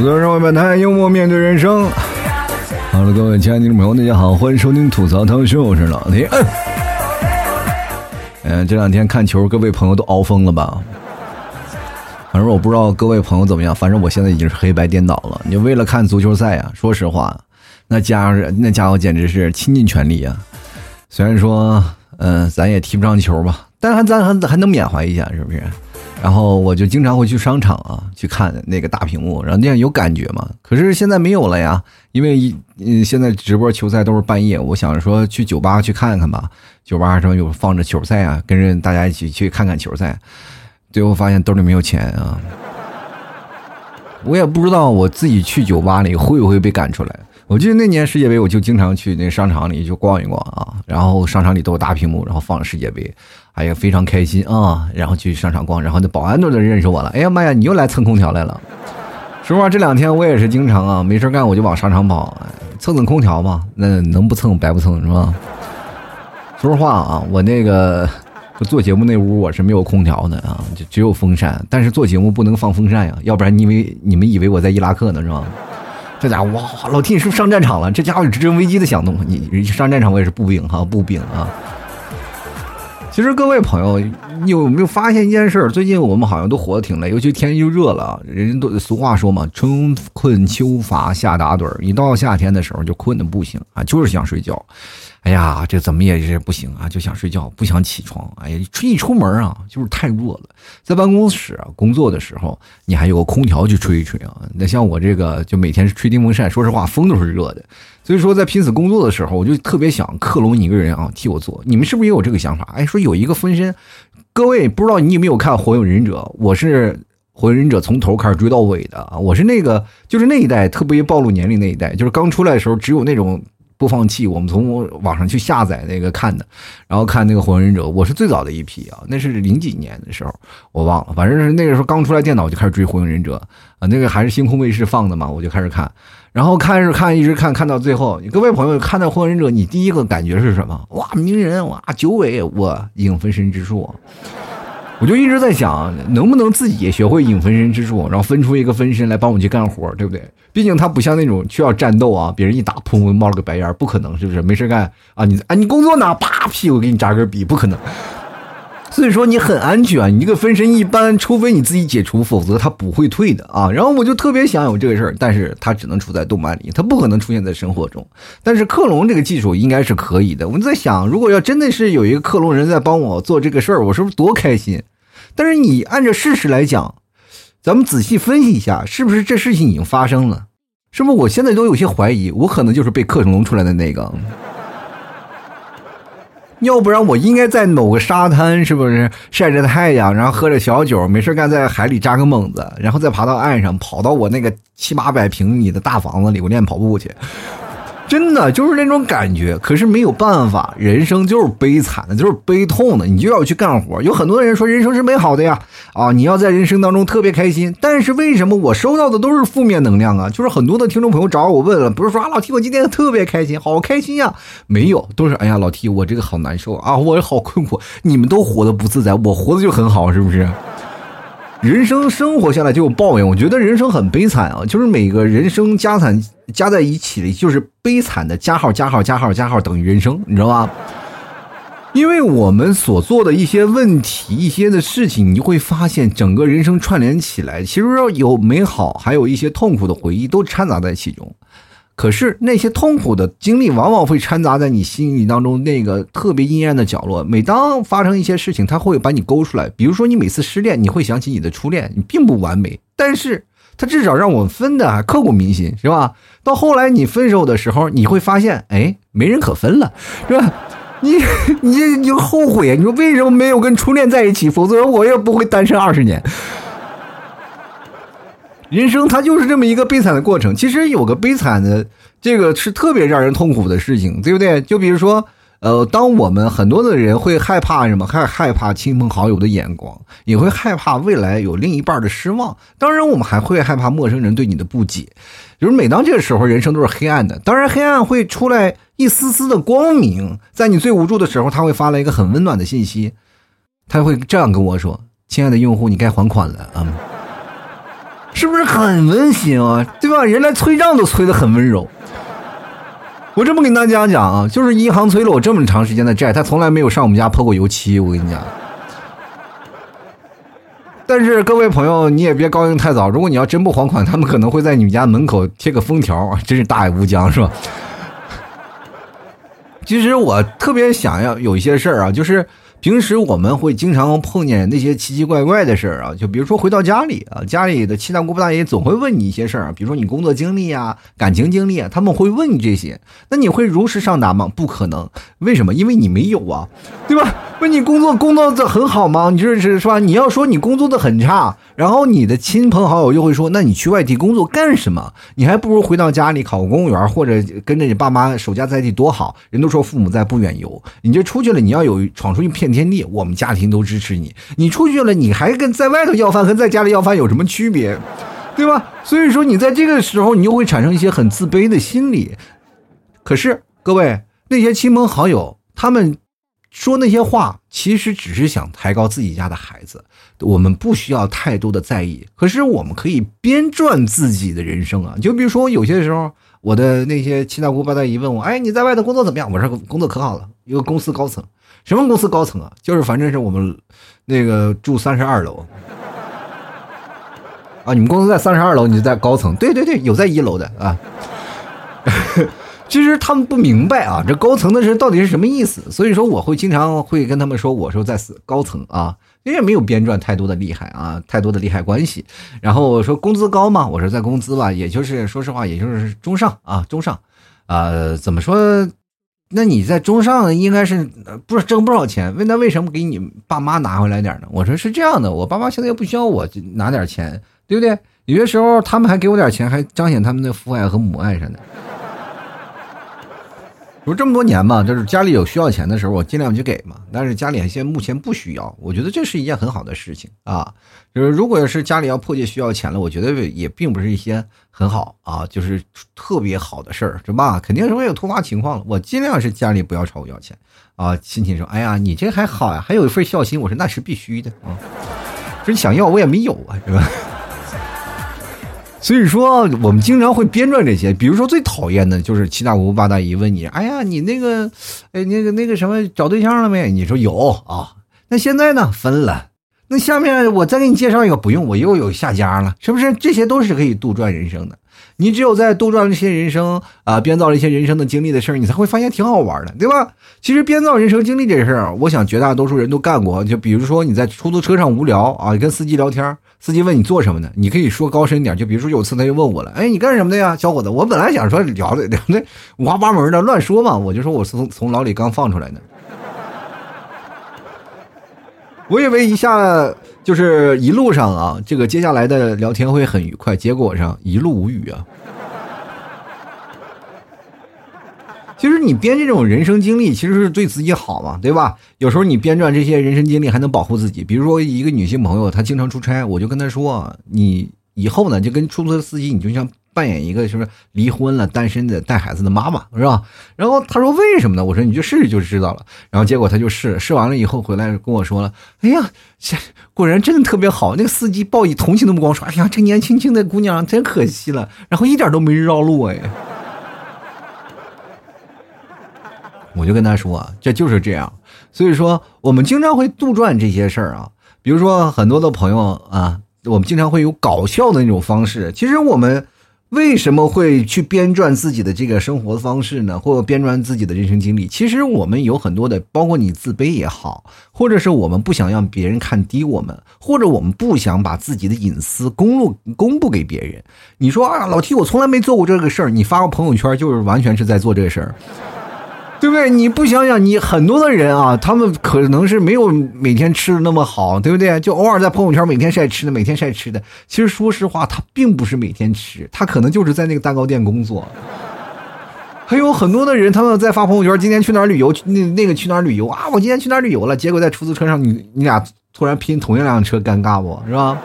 吐槽社会百态，幽默面对人生。好了，各位亲爱的听众朋友，大家好，欢迎收听吐槽汤秀，我是老铁。嗯，这两天看球，各位朋友都熬疯了吧？反正我不知道各位朋友怎么样，反正我现在已经是黑白颠倒了。你为了看足球赛啊，说实话，那家伙那家伙简直是倾尽全力啊！虽然说，嗯，咱也踢不上球吧，但还咱还还能缅怀一下，是不是？然后我就经常会去商场啊，去看那个大屏幕，然后那样有感觉嘛。可是现在没有了呀，因为嗯，现在直播球赛都是半夜。我想着说去酒吧去看看吧，酒吧上有放着球赛啊，跟着大家一起去看看球赛。最后发现兜里没有钱啊，我也不知道我自己去酒吧里会不会被赶出来。我记得那年世界杯，我就经常去那商场里就逛一逛啊，然后商场里都有大屏幕，然后放着世界杯，哎呀非常开心啊，然后去商场逛，然后那保安都能认识我了，哎呀妈呀，你又来蹭空调来了。说实话，这两天我也是经常啊，没事干我就往商场跑，蹭蹭空调嘛，那能不蹭白不蹭是吧？说实话啊，我那个做节目那屋我是没有空调的啊，就只有风扇，但是做节目不能放风扇呀，要不然你以为你们以为我在伊拉克呢是吧？这家伙哇，老弟，你是不是上战场了？这家伙有直升飞机的响动。你上战场，我也是步兵哈，步兵啊。其实各位朋友，你有没有发现一件事？最近我们好像都活得挺累，尤其天气又热了。人都俗话说嘛，春困秋乏夏打盹儿。一到夏天的时候就困得不行啊，就是想睡觉。哎呀，这怎么也是不行啊，就想睡觉，不想起床。哎呀，一出门啊，就是太热了。在办公室啊工作的时候，你还有个空调去吹一吹啊。那像我这个，就每天是吹电风扇，说实话，风都是热的。所以说，在拼死工作的时候，我就特别想克隆一个人啊，替我做。你们是不是也有这个想法？哎，说有一个分身，各位不知道你有没有看《火影忍者》？我是《火影忍者》从头开始追到尾的啊，我是那个就是那一代特别暴露年龄那一代，就是刚出来的时候只有那种。播放器，我们从网上去下载那个看的，然后看那个火影忍者，我是最早的一批啊，那是零几年的时候，我忘了，反正是那个时候刚出来电脑就开始追火影忍者啊，那个还是星空卫视放的嘛，我就开始看，然后看是看一直看看到最后，各位朋友看到火影忍者，你第一个感觉是什么？哇，鸣人哇，九尾我影分身之术。我就一直在想，能不能自己也学会影分身之术，然后分出一个分身来帮我去干活，对不对？毕竟他不像那种需要战斗啊，别人一打，砰，冒了个白烟，不可能，是不是？没事干啊，你啊，你工作呢？啪，屁股给你扎根笔，不可能。所以说你很安全，你这个分身一般，除非你自己解除，否则他不会退的啊。然后我就特别想有这个事儿，但是它只能处在动漫里，它不可能出现在生活中。但是克隆这个技术应该是可以的。我在想，如果要真的是有一个克隆人在帮我做这个事儿，我是不是多开心？但是你按照事实来讲，咱们仔细分析一下，是不是这事情已经发生了？是不是我现在都有些怀疑，我可能就是被克隆出来的那个？要不然我应该在某个沙滩，是不是晒着太阳，然后喝着小酒，没事干在海里扎个猛子，然后再爬到岸上，跑到我那个七八百平米的大房子里，我练跑步去。真的就是那种感觉，可是没有办法，人生就是悲惨的，就是悲痛的，你就要去干活。有很多人说人生是美好的呀，啊，你要在人生当中特别开心。但是为什么我收到的都是负面能量啊？就是很多的听众朋友找我问了，不是说啊，老 T 我今天特别开心，好开心呀？没有，都是哎呀，老 T 我这个好难受啊，我好困苦。你们都活得不自在，我活得就很好，是不是？人生生活下来就有抱怨，我觉得人生很悲惨啊！就是每个人生家惨加在一起的，就是悲惨的加号加号加号加号等于人生，你知道吧？因为我们所做的一些问题、一些的事情，你就会发现整个人生串联起来，其实有美好，还有一些痛苦的回忆都掺杂在其中。可是那些痛苦的经历往往会掺杂在你心里当中那个特别阴暗的角落。每当发生一些事情，它会把你勾出来。比如说，你每次失恋，你会想起你的初恋，你并不完美，但是他至少让我分的还刻骨铭心，是吧？到后来你分手的时候，你会发现，哎，没人可分了，是吧？你你你后悔，你说为什么没有跟初恋在一起？否则我也不会单身二十年。人生它就是这么一个悲惨的过程。其实有个悲惨的，这个是特别让人痛苦的事情，对不对？就比如说，呃，当我们很多的人会害怕什么？害害怕亲朋好友的眼光，也会害怕未来有另一半的失望。当然，我们还会害怕陌生人对你的不解。就是每当这个时候，人生都是黑暗的。当然，黑暗会出来一丝丝的光明。在你最无助的时候，他会发来一个很温暖的信息，他会这样跟我说：“亲爱的用户，你该还款了啊。”是不是很温馨啊？对吧？人来催账都催得很温柔。我这么跟大家讲啊，就是银行催了我这么长时间的债，他从来没有上我们家泼过油漆。我跟你讲。但是各位朋友，你也别高兴太早。如果你要真不还款，他们可能会在你们家门口贴个封条，真是大爱无疆，是吧？其实我特别想要有一些事儿啊，就是。平时我们会经常碰见那些奇奇怪怪的事儿啊，就比如说回到家里啊，家里的七大姑八大姨总会问你一些事儿，比如说你工作经历啊、感情经历啊，他们会问你这些，那你会如实上答吗？不可能，为什么？因为你没有啊，对吧？问你工作工作的很好吗？你这是是吧？你要说你工作的很差，然后你的亲朋好友就会说，那你去外地工作干什么？你还不如回到家里考个公务员，或者跟着你爸妈守家在地多好。人都说父母在不远游，你这出去了，你要有闯出去天地，我们家庭都支持你。你出去了，你还跟在外头要饭和在家里要饭有什么区别，对吧？所以说，你在这个时候，你就会产生一些很自卑的心理。可是，各位那些亲朋好友，他们说那些话，其实只是想抬高自己家的孩子。我们不需要太多的在意。可是，我们可以编撰自己的人生啊！就比如说，有些时候，我的那些七大姑八大姨问我：“哎，你在外头工作怎么样？”我说：“工作可好了，一个公司高层。”什么公司高层啊？就是反正是我们那个住三十二楼啊。你们公司在三十二楼，你就在高层。对对对，有在一楼的啊。其实他们不明白啊，这高层的是到底是什么意思。所以说，我会经常会跟他们说，我说在高层啊，因为没有编撰太多的厉害啊，太多的利害关系。然后我说工资高吗？我说在工资吧，也就是说实话，也就是中上啊，中上啊，怎么说？那你在中上应该是不是挣不少钱？问他为什么给你爸妈拿回来点呢？我说是这样的，我爸妈现在又不需要我拿点钱，对不对？有些时候他们还给我点钱，还彰显他们的父爱和母爱啥的。说这么多年嘛，就是家里有需要钱的时候，我尽量去给嘛。但是家里现在目前不需要，我觉得这是一件很好的事情啊。就是如果要是家里要迫切需要钱了，我觉得也并不是一些很好啊，就是特别好的事儿，是吧？肯定是会有突发情况了。我尽量是家里不要朝我要钱啊。亲戚说：“哎呀，你这还好呀，还有一份孝心。”我说：“那是必须的啊。”说你想要我也没有啊，是吧？所以说，我们经常会编撰这些，比如说最讨厌的就是七大姑八大姨问你：“哎呀，你那个，哎，那个那个什么，找对象了没？”你说有啊，那现在呢？分了。那下面我再给你介绍一个，不用，我又有下家了，是不是？这些都是可以杜撰人生的。你只有在杜撰这些人生啊，编造了一些人生的经历的事儿，你才会发现挺好玩的，对吧？其实编造人生经历这事儿，我想绝大多数人都干过。就比如说你在出租车上无聊啊，跟司机聊天，司机问你做什么呢，你可以说高深点。就比如说有次他就问我了，哎，你干什么的呀，小伙子？我本来想说聊的聊的五花八门的乱说嘛，我就说我从从牢里刚放出来的。我以为一下就是一路上啊，这个接下来的聊天会很愉快，结果上一路无语啊。其实你编这种人生经历，其实是对自己好嘛，对吧？有时候你编撰这些人生经历，还能保护自己。比如说一个女性朋友，她经常出差，我就跟她说，你以后呢，就跟出租车司机，你就像。扮演一个就是离婚了、单身的带孩子的妈妈，是吧？然后她说：“为什么呢？”我说：“你就试试就知道了。”然后结果她就试试完了以后回来跟我说了：“哎呀，果然真的特别好。”那个司机报以同情的目光说：“哎呀，这年轻轻的姑娘真可惜了。”然后一点都没绕路哎。我就跟他说：“这就是这样。”所以说，我们经常会杜撰这些事儿啊，比如说很多的朋友啊，我们经常会有搞笑的那种方式。其实我们。为什么会去编撰自己的这个生活方式呢？或者编撰自己的人生经历？其实我们有很多的，包括你自卑也好，或者是我们不想让别人看低我们，或者我们不想把自己的隐私公路公布给别人。你说啊，老 T，我从来没做过这个事儿，你发个朋友圈就是完全是在做这个事儿。对不对？你不想想，你很多的人啊，他们可能是没有每天吃的那么好，对不对？就偶尔在朋友圈每天晒吃的，每天晒吃的。其实说实话，他并不是每天吃，他可能就是在那个蛋糕店工作。还有很多的人，他们在发朋友圈，今天去哪儿旅游？那那个去哪儿旅游啊？我今天去哪儿旅游了？结果在出租车上，你你俩突然拼同一辆车，尴尬不是吧？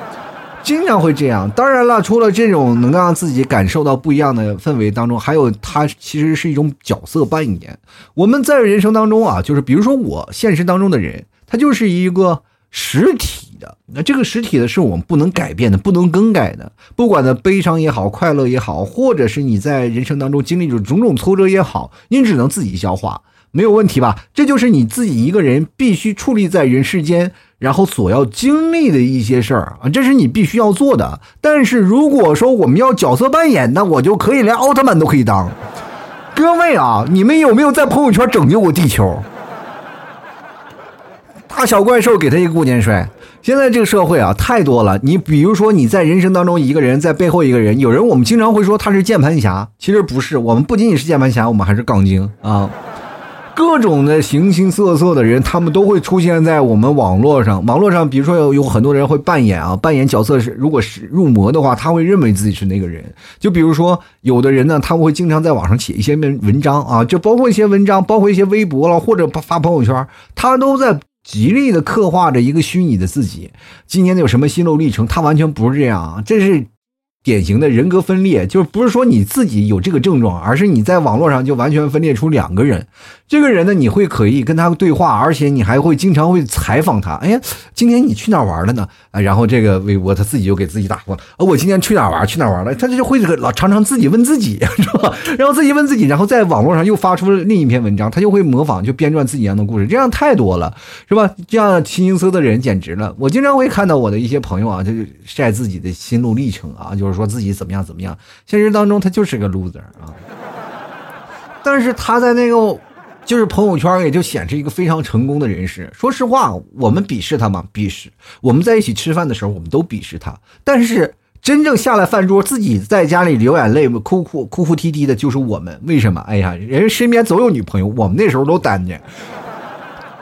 经常会这样，当然了，除了这种能让自己感受到不一样的氛围当中，还有它其实是一种角色扮演。我们在人生当中啊，就是比如说我现实当中的人，他就是一个实体的。那这个实体的是我们不能改变的，不能更改的。不管呢悲伤也好，快乐也好，或者是你在人生当中经历着种种挫折也好，你只能自己消化，没有问题吧？这就是你自己一个人必须矗立在人世间。然后所要经历的一些事儿啊，这是你必须要做的。但是如果说我们要角色扮演，那我就可以连奥特曼都可以当。各位啊，你们有没有在朋友圈拯救过地球？大小怪兽给他一个过肩摔。现在这个社会啊，太多了。你比如说你在人生当中一个人在背后一个人，有人我们经常会说他是键盘侠，其实不是。我们不仅仅是键盘侠，我们还是杠精啊。各种的形形色色的人，他们都会出现在我们网络上。网络上，比如说有有很多人会扮演啊，扮演角色是，如果是入魔的话，他会认为自己是那个人。就比如说，有的人呢，他们会经常在网上写一些文文章啊，就包括一些文章，包括一些微博了，或者发朋友圈，他都在极力的刻画着一个虚拟的自己。今年有什么心路历程？他完全不是这样，这是。典型的人格分裂，就是不是说你自己有这个症状，而是你在网络上就完全分裂出两个人。这个人呢，你会可以跟他对话，而且你还会经常会采访他。哎呀，今天你去哪玩了呢？啊，然后这个微博他自己就给自己打过，呃，我今天去哪玩？去哪玩了？他就会老常常自己问自己，是吧？然后自己问自己，然后在网络上又发出了另一篇文章，他就会模仿，就编撰自己一样的故事，这样太多了，是吧？这样形形色色的人简直了。我经常会看到我的一些朋友啊，就是晒自己的心路历程啊，就是说自己怎么样怎么样。现实当中他就是个 loser 啊，但是他在那个。就是朋友圈也就显示一个非常成功的人士。说实话，我们鄙视他吗？鄙视。我们在一起吃饭的时候，我们都鄙视他。但是真正下了饭桌，自己在家里流眼泪、哭哭哭哭啼啼的，就是我们。为什么？哎呀，人身边总有女朋友，我们那时候都单着，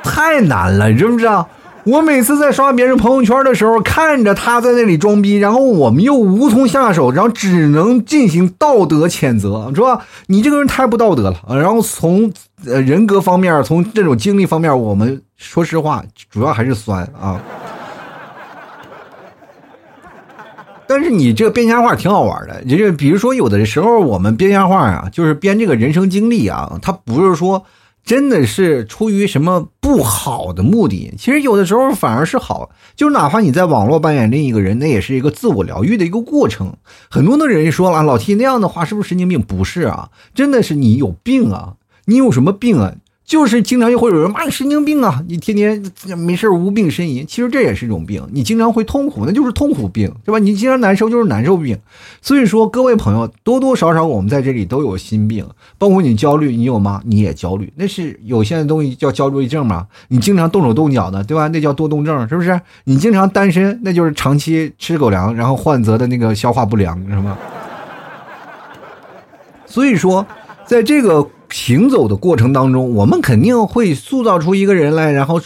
太难了，你知不知道？我每次在刷别人朋友圈的时候，看着他在那里装逼，然后我们又无从下手，然后只能进行道德谴责，是吧？你这个人太不道德了。然后从人格方面，从这种经历方面，我们说实话，主要还是酸啊。但是你这个编瞎话挺好玩的，就是比如说有的时候我们编瞎话啊，就是编这个人生经历啊，他不是说。真的是出于什么不好的目的？其实有的时候反而是好，就是哪怕你在网络扮演另一个人，那也是一个自我疗愈的一个过程。很多的人说了，老 T 那样的话是不是神经病？不是啊，真的是你有病啊！你有什么病啊？就是经常就会有人骂你神经病啊！你天天没事无病呻吟，其实这也是一种病。你经常会痛苦，那就是痛苦病，对吧？你经常难受就是难受病。所以说，各位朋友，多多少少我们在这里都有心病，包括你焦虑，你有吗？你也焦虑，那是有些东西叫焦虑症嘛？你经常动手动脚的，对吧？那叫多动症，是不是？你经常单身，那就是长期吃狗粮，然后患得的那个消化不良，是吗？所以说，在这个。行走的过程当中，我们肯定会塑造出一个人来，然后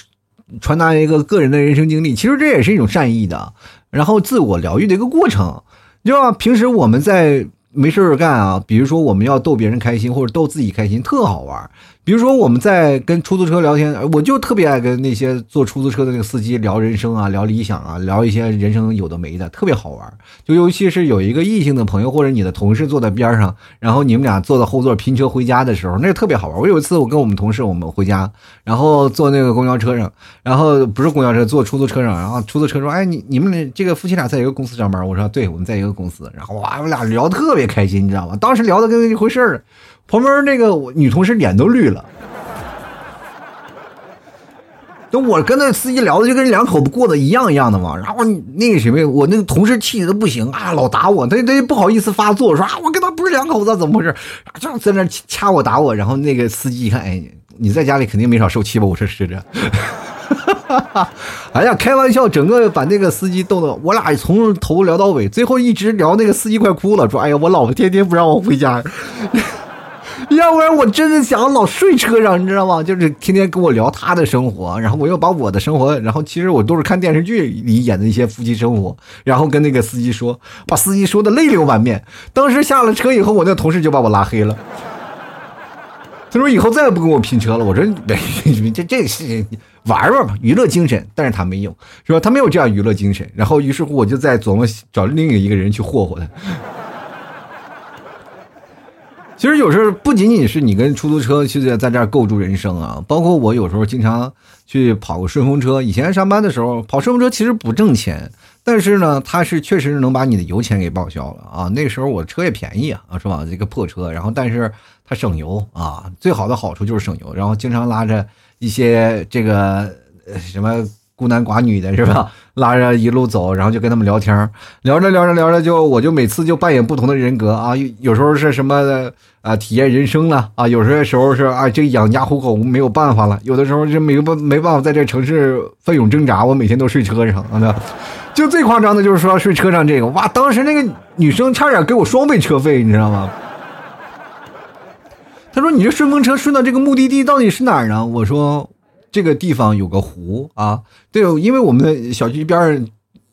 传达一个个人的人生经历。其实这也是一种善意的，然后自我疗愈的一个过程。就像平时我们在没事干啊，比如说我们要逗别人开心或者逗自己开心，特好玩。比如说我们在跟出租车聊天，我就特别爱跟那些坐出租车的那个司机聊人生啊，聊理想啊，聊一些人生有的没的，特别好玩。就尤其是有一个异性的朋友或者你的同事坐在边上，然后你们俩坐在后座拼车回家的时候，那个特别好玩。我有一次我跟我们同事我们回家，然后坐那个公交车上，然后不是公交车，坐出租车上，然后出租车说：“哎，你你们这个夫妻俩在一个公司上班？”我说：“对，我们在一个公司。”然后哇，我们俩聊特别开心，你知道吗？当时聊的跟一回事儿，旁边那个女同事脸都绿了。等我跟那司机聊的就跟两口子过的一样一样的嘛，然后那个什么，我那个同事气的不行啊，老打我，他他不好意思发作，说啊，我跟他不是两口子，怎么回事？就在那掐我打我，然后那个司机一看，哎，你在家里肯定没少受气吧？我说是这，哎呀，开玩笑，整个把那个司机逗的，我俩从头聊到尾，最后一直聊那个司机快哭了，说，哎呀，我老婆天天不让我回家。要不然我真的想老睡车上，你知道吗？就是天天跟我聊他的生活，然后我又把我的生活，然后其实我都是看电视剧里演的一些夫妻生活，然后跟那个司机说，把司机说的泪流满面。当时下了车以后，我那同事就把我拉黑了。他说以后再也不跟我拼车了。我说 这这个事情玩玩吧，娱乐精神，但是他没有，是吧？他没有这样娱乐精神。然后于是乎我就在琢磨找另一个人去霍霍他。其实有时候不仅仅是你跟出租车去在这儿构筑人生啊，包括我有时候经常去跑个顺风车。以前上班的时候跑顺风车其实不挣钱，但是呢，它是确实能把你的油钱给报销了啊。那时候我车也便宜啊，是吧？这个破车，然后但是它省油啊，最好的好处就是省油。然后经常拉着一些这个什么。孤男寡女的是吧？拉着一路走，然后就跟他们聊天聊着聊着聊着，就我就每次就扮演不同的人格啊，有时候是什么啊体验人生了啊，有些时候是啊这养家糊口没有办法了，有的时候是没办没办法在这城市奋勇挣扎，我每天都睡车上啊，就最夸张的就是说睡车上这个，哇，当时那个女生差点给我双倍车费，你知道吗？他说你这顺风车顺到这个目的地到底是哪儿呢？我说。这个地方有个湖啊，对，因为我们小区边上，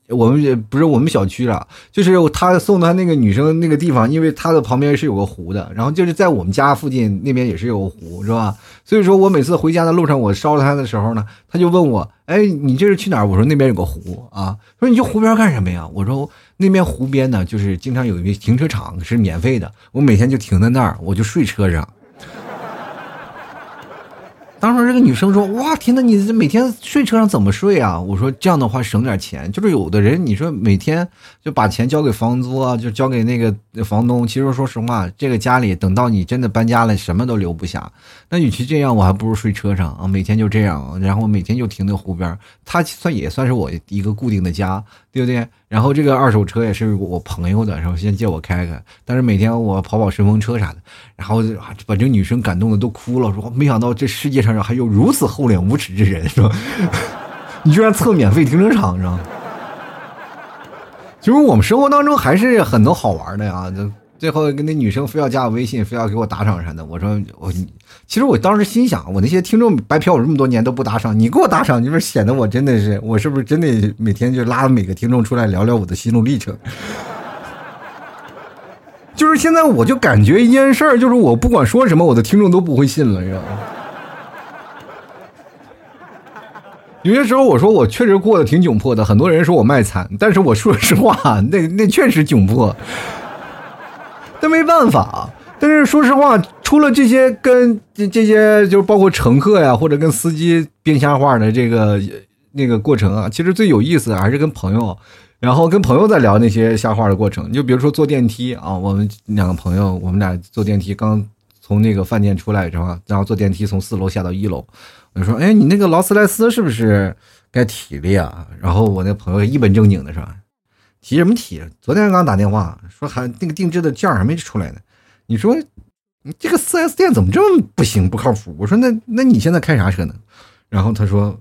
我们不是我们小区了，就是他送他那个女生那个地方，因为他的旁边是有个湖的，然后就是在我们家附近那边也是有个湖，是吧？所以说我每次回家的路上，我捎他的时候呢，他就问我，哎，你这是去哪儿？我说那边有个湖啊，说你去湖边干什么呀？我说那边湖边呢，就是经常有一个停车场是免费的，我每天就停在那儿，我就睡车上。当时这个女生说：“哇，天呐，你每天睡车上怎么睡啊？”我说：“这样的话省点钱。就是有的人，你说每天就把钱交给房租啊，就交给那个房东。其实说实话，这个家里等到你真的搬家了，什么都留不下。那与其这样，我还不如睡车上啊，每天就这样，然后每天就停在湖边。它算也算是我一个固定的家，对不对？然后这个二手车也是我朋友的，然后先借我开开。但是每天我跑跑顺风车啥的，然后把这女生感动的都哭了，说没想到这世界上。”还有如此厚脸无耻之人，是吧？你居然蹭免费停车场，是吧？其 实我们生活当中还是很多好玩的呀。最后跟那女生非要加我微信，非要给我打赏啥的。我说我，其实我当时心想，我那些听众白嫖我这么多年都不打赏，你给我打赏，就是显得我真的是，我是不是真的每天就拉每个听众出来聊聊我的心路历程？就是现在我就感觉一件事儿，就是我不管说什么，我的听众都不会信了，你知道吗？有些时候我说我确实过得挺窘迫的，很多人说我卖惨，但是我说实话，那那确实窘迫，但没办法。但是说实话，除了这些跟这这些，就是包括乘客呀，或者跟司机编瞎话的这个那个过程啊，其实最有意思的还是跟朋友，然后跟朋友在聊那些瞎话的过程。你就比如说坐电梯啊，我们两个朋友，我们俩坐电梯刚从那个饭店出来是吧？然后坐电梯从四楼下到一楼。我就说：“哎，你那个劳斯莱斯是不是该提了呀？”然后我那朋友一本正经的说：“提什么提？昨天刚打电话说还那个定制的件还没出来呢。你说你这个四 S 店怎么这么不行不靠谱？”我说：“那那你现在开啥车呢？”然后他说：“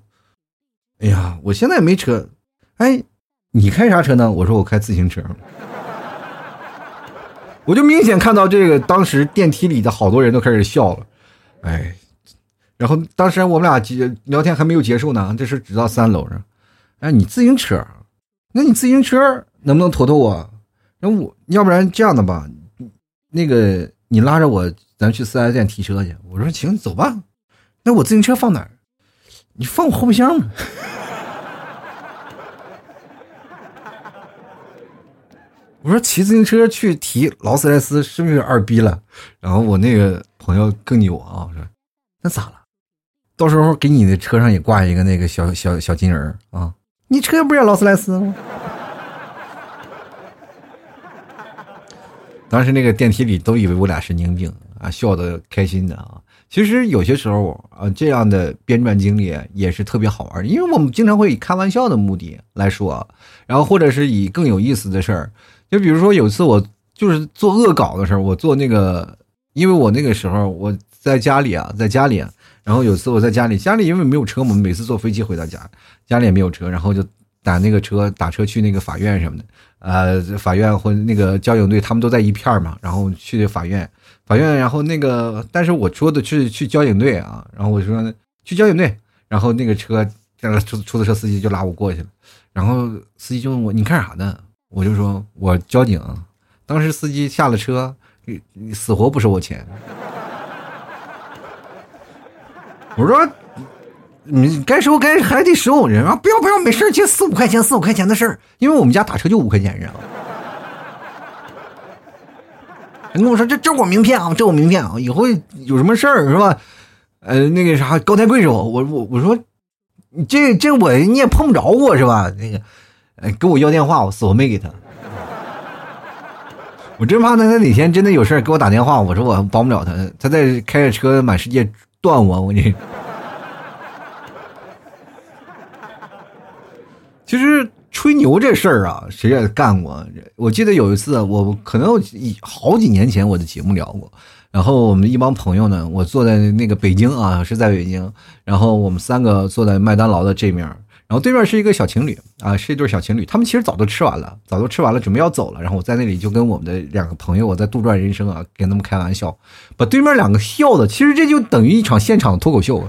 哎呀，我现在没车。”哎，你开啥车呢？我说：“我开自行车。”我就明显看到这个，当时电梯里的好多人都开始笑了。哎。然后当时我们俩结聊天还没有结束呢，这是只到三楼上。哎，你自行车？那你自行车能不能驮驮我？那我要不然这样的吧，那个你拉着我，咱去四 S 店提车去。我说行，走吧。那我自行车放哪儿？你放我后备箱。我说骑自行车去提劳斯莱斯是不是二逼了？然后我那个朋友更牛啊，我说那咋了？到时候给你的车上也挂一个那个小小小金人啊！你车不是劳斯莱斯吗？当时那个电梯里都以为我俩神经病啊，笑的开心的啊。其实有些时候啊，这样的编撰经历也是特别好玩，因为我们经常会以开玩笑的目的来说，然后或者是以更有意思的事儿。就比如说有次我就是做恶搞的时候，我做那个，因为我那个时候我在家里啊，在家里。然后有次我在家里，家里因为没有车嘛，每次坐飞机回到家，家里也没有车，然后就打那个车，打车去那个法院什么的，呃，法院或那个交警队他们都在一片嘛，然后去法院，法院，然后那个，但是我说的是去交警队啊，然后我说去交警队，然后那个车那个出出租车司机就拉我过去了，然后司机就问我你干啥呢？我就说我交警，当时司机下了车，你你死活不收我钱。我说，你该收该还得收，人啊，不要不要，没事就四五块钱，四五块钱的事儿，因为我们家打车就五块钱，人。啊。你跟我说这这我名片啊，这我名片啊，以后有什么事儿是吧？呃，那个啥高抬贵手，我我我说，这这我你也碰不着我是吧？那个，呃，给我要电话，我死活没给他。我真怕他他哪天真的有事给我打电话，我说我帮不了他，他在开着车满世界断我，我你。其实吹牛这事儿啊，谁也干过。我记得有一次，我可能好几年前我的节目聊过。然后我们一帮朋友呢，我坐在那个北京啊，是在北京。然后我们三个坐在麦当劳的这面，然后对面是一个小情侣啊，是一对小情侣。他们其实早都吃完了，早都吃完了，准备要走了。然后我在那里就跟我们的两个朋友，我在杜撰人生啊，跟他们开玩笑，把对面两个笑的，其实这就等于一场现场脱口秀。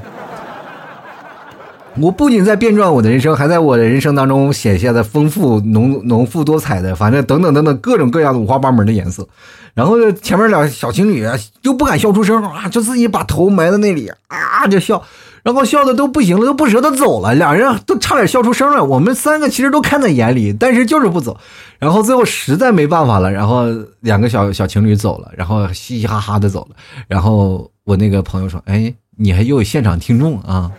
我不仅在编撰我的人生，还在我的人生当中显现的丰富、浓浓富多彩的，反正等等等等各种各样的五花八门的颜色。然后前面俩小情侣就不敢笑出声啊，就自己把头埋在那里啊，就笑，然后笑的都不行了，都不舍得走了。俩人都差点笑出声了。我们三个其实都看在眼里，但是就是不走。然后最后实在没办法了，然后两个小小情侣走了，然后嘻嘻哈哈的走了。然后我那个朋友说：“哎，你还又有现场听众啊？”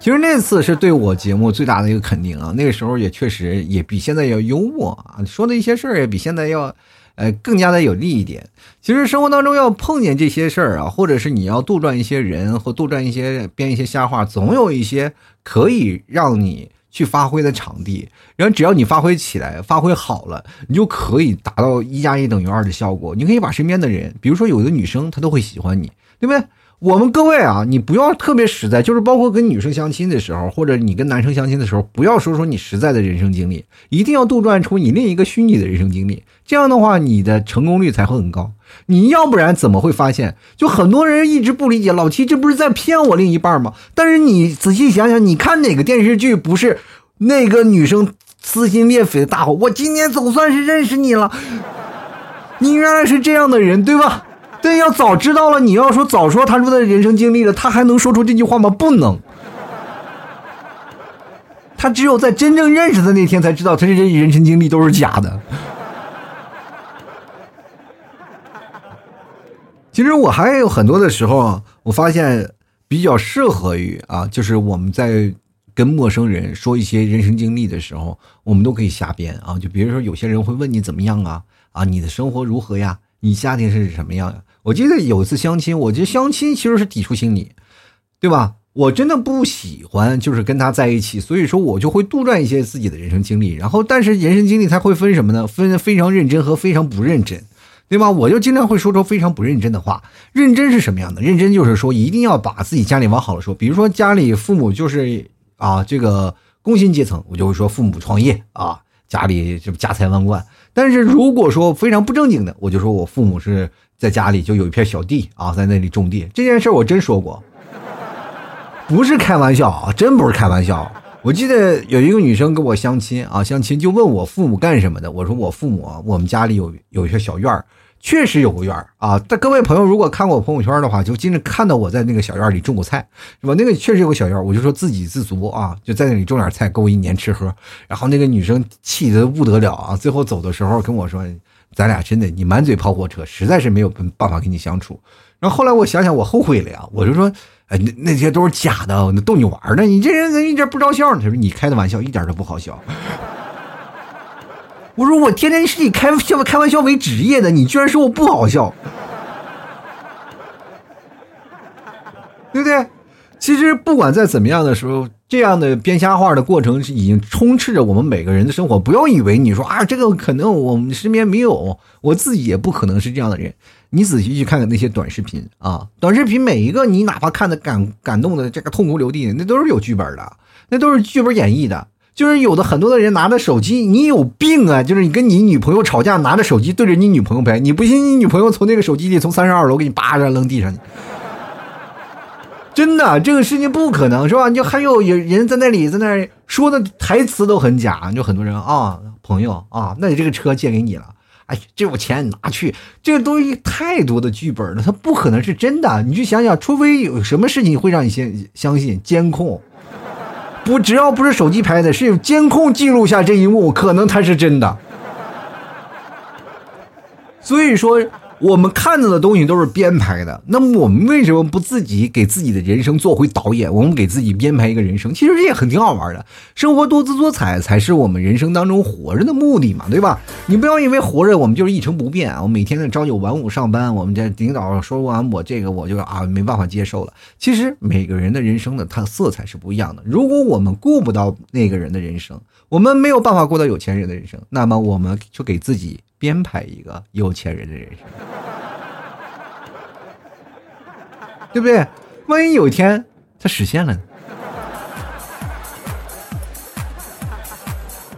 其实那次是对我节目最大的一个肯定啊！那个时候也确实也比现在要幽默啊，说的一些事儿也比现在要，呃，更加的有利一点。其实生活当中要碰见这些事儿啊，或者是你要杜撰一些人或杜撰一些编一些瞎话，总有一些可以让你去发挥的场地。然后只要你发挥起来，发挥好了，你就可以达到一加一等于二的效果。你可以把身边的人，比如说有的女生她都会喜欢你，对不对？我们各位啊，你不要特别实在，就是包括跟女生相亲的时候，或者你跟男生相亲的时候，不要说说你实在的人生经历，一定要杜撰出你另一个虚拟的人生经历，这样的话你的成功率才会很高。你要不然怎么会发现？就很多人一直不理解老七，这不是在骗我另一半吗？但是你仔细想想，你看哪个电视剧不是那个女生撕心裂肺的大吼：“我今天总算是认识你了，你原来是这样的人，对吧？” 对，要早知道了，你要说早说他说的人生经历了，他还能说出这句话吗？不能。他只有在真正认识的那天才知道，他这些人生经历都是假的。其实我还有很多的时候，我发现比较适合于啊，就是我们在跟陌生人说一些人生经历的时候，我们都可以瞎编啊。就比如说，有些人会问你怎么样啊？啊，你的生活如何呀？你家庭是什么样呀？我记得有一次相亲，我觉得相亲其实是抵触心理，对吧？我真的不喜欢就是跟他在一起，所以说我就会杜撰一些自己的人生经历。然后，但是人生经历它会分什么呢？分非常认真和非常不认真，对吧？我就经常会说出非常不认真的话。认真是什么样的？认真就是说一定要把自己家里往好了说。比如说家里父母就是啊这个工薪阶层，我就会说父母创业啊，家里这家财万贯。但是如果说非常不正经的，我就说我父母是。在家里就有一片小地啊，在那里种地。这件事我真说过，不是开玩笑啊，真不是开玩笑。我记得有一个女生跟我相亲啊，相亲就问我父母干什么的。我说我父母，我们家里有有一些小院儿，确实有个院儿啊。但各位朋友如果看过我朋友圈的话，就经常看到我在那个小院里种过菜，是吧？那个确实有个小院儿，我就说自给自足啊，就在那里种点菜，够一年吃喝。然后那个女生气得不得了啊，最后走的时候跟我说。咱俩真的，你满嘴跑火车，实在是没有办法跟你相处。然后后来我想想，我后悔了呀。我就说，哎，那那些都是假的，逗你玩呢。你这人怎么一点不着笑呢？他说你开的玩笑一点都不好笑。我说我天天是以开笑开玩笑为职业的，你居然说我不好笑，对不对？其实不管在怎么样的时候。这样的编瞎话的过程是已经充斥着我们每个人的生活。不要以为你说啊，这个可能我们身边没有，我自己也不可能是这样的人。你仔细去看看那些短视频啊，短视频每一个你哪怕看的感感动的这个痛哭流涕的，那都是有剧本的，那都是剧本演绎的。就是有的很多的人拿着手机，你有病啊！就是你跟你女朋友吵架，拿着手机对着你女朋友拍，你不信你女朋友从那个手机里从三十二楼给你扒着扔地上去。真的，这个事情不可能是吧？就还有有人在那里在那说的台词都很假，就很多人啊，朋友啊，那你这个车借给你了，哎，这有钱你拿去，这个东西太多的剧本了，它不可能是真的。你去想想，除非有什么事情会让你先相信监控，不，只要不是手机拍的，是有监控记录下这一幕，可能它是真的。所以说。我们看到的东西都是编排的，那么我们为什么不自己给自己的人生做回导演？我们给自己编排一个人生，其实这也很挺好玩的。生活多姿多彩才是我们人生当中活着的目的嘛，对吧？你不要因为活着我们就是一成不变啊，我每天的朝九晚五上班，我们这领导说完我这个我就啊没办法接受了。其实每个人的人生的它色彩是不一样的。如果我们过不到那个人的人生，我们没有办法过到有钱人的人生，那么我们就给自己。编排一个有钱人的人生，对不对？万一有一天他实现了呢？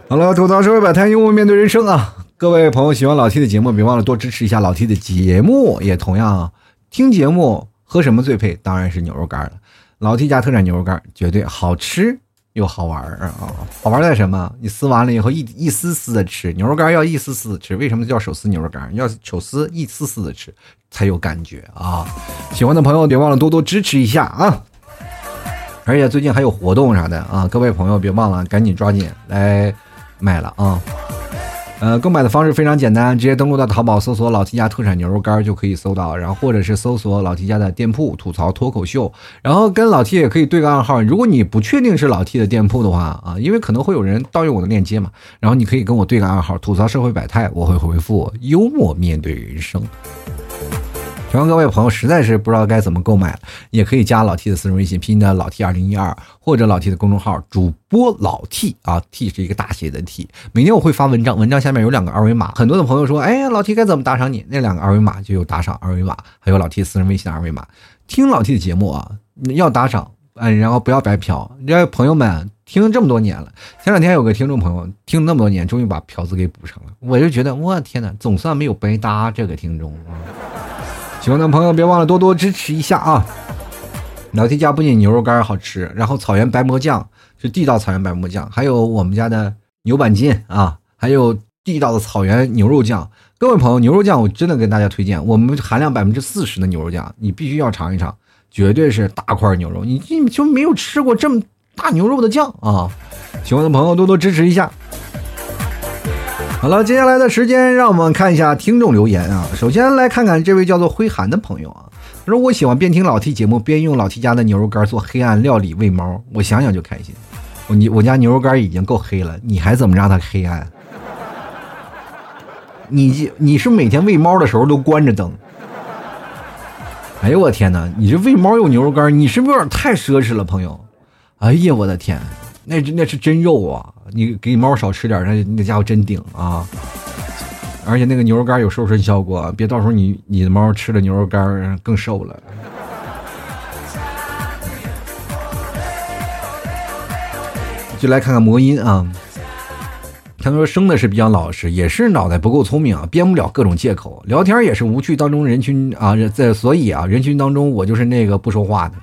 好了，吐槽社会百态，幽默面对人生啊！各位朋友，喜欢老 T 的节目，别忘了多支持一下老 T 的节目。也同样听节目，喝什么最配？当然是牛肉干了。老 T 家特产牛肉干，绝对好吃。又好玩啊！好玩在什么？你撕完了以后一一丝丝的吃牛肉干，要一丝丝的吃。为什么叫手撕牛肉干？要手撕一丝丝的吃才有感觉啊！喜欢的朋友别忘了多多支持一下啊！而且最近还有活动啥的啊，各位朋友别忘了赶紧抓紧来买了啊！呃，购买的方式非常简单，直接登录到淘宝搜索“老 T 家特产牛肉干”就可以搜到，然后或者是搜索老 T 家的店铺“吐槽脱口秀”，然后跟老 T 也可以对个暗号。如果你不确定是老 T 的店铺的话啊，因为可能会有人盗用我的链接嘛，然后你可以跟我对个暗号“吐槽社会百态”，我会回复“幽默面对人生”。希望各位朋友实在是不知道该怎么购买，也可以加老 T 的私人微信，拼音的老 T 二零一二，或者老 T 的公众号主播老 T 啊，T 是一个大写的 T。每天我会发文章，文章下面有两个二维码，很多的朋友说，哎呀，老 T 该怎么打赏你？那两个二维码就有打赏二维码，还有老 T 私人微信二维码。听老 T 的节目啊，要打赏，嗯，然后不要白嫖。这朋友们听这么多年了，前两天有个听众朋友听那么多年，终于把嫖资给补上了，我就觉得，我天哪，总算没有白搭这个听众啊。喜欢的朋友别忘了多多支持一下啊！老 T 家不仅牛肉干好吃，然后草原白馍酱是地道草原白馍酱，还有我们家的牛板筋啊，还有地道的草原牛肉酱。各位朋友，牛肉酱我真的跟大家推荐，我们含量百分之四十的牛肉酱，你必须要尝一尝，绝对是大块牛肉，你你就没有吃过这么大牛肉的酱啊！喜欢的朋友多多支持一下。好了，接下来的时间让我们看一下听众留言啊。首先来看看这位叫做灰寒的朋友啊，他说我喜欢边听老 T 节目边用老 T 家的牛肉干做黑暗料理喂猫，我想想就开心。我你我家牛肉干已经够黑了，你还怎么让它黑暗？你你是每天喂猫的时候都关着灯？哎呦我天哪，你这喂猫用牛肉干，你是不是有点太奢侈了，朋友？哎呀我的天，那那是真肉啊！你给猫少吃点，那那家伙真顶啊！而且那个牛肉干有瘦身效果，别到时候你你的猫吃了牛肉干更瘦了。就来看看魔音啊，他们说生的是比较老实，也是脑袋不够聪明啊，编不了各种借口，聊天也是无趣当中人群啊，在所以啊，人群当中我就是那个不说话的。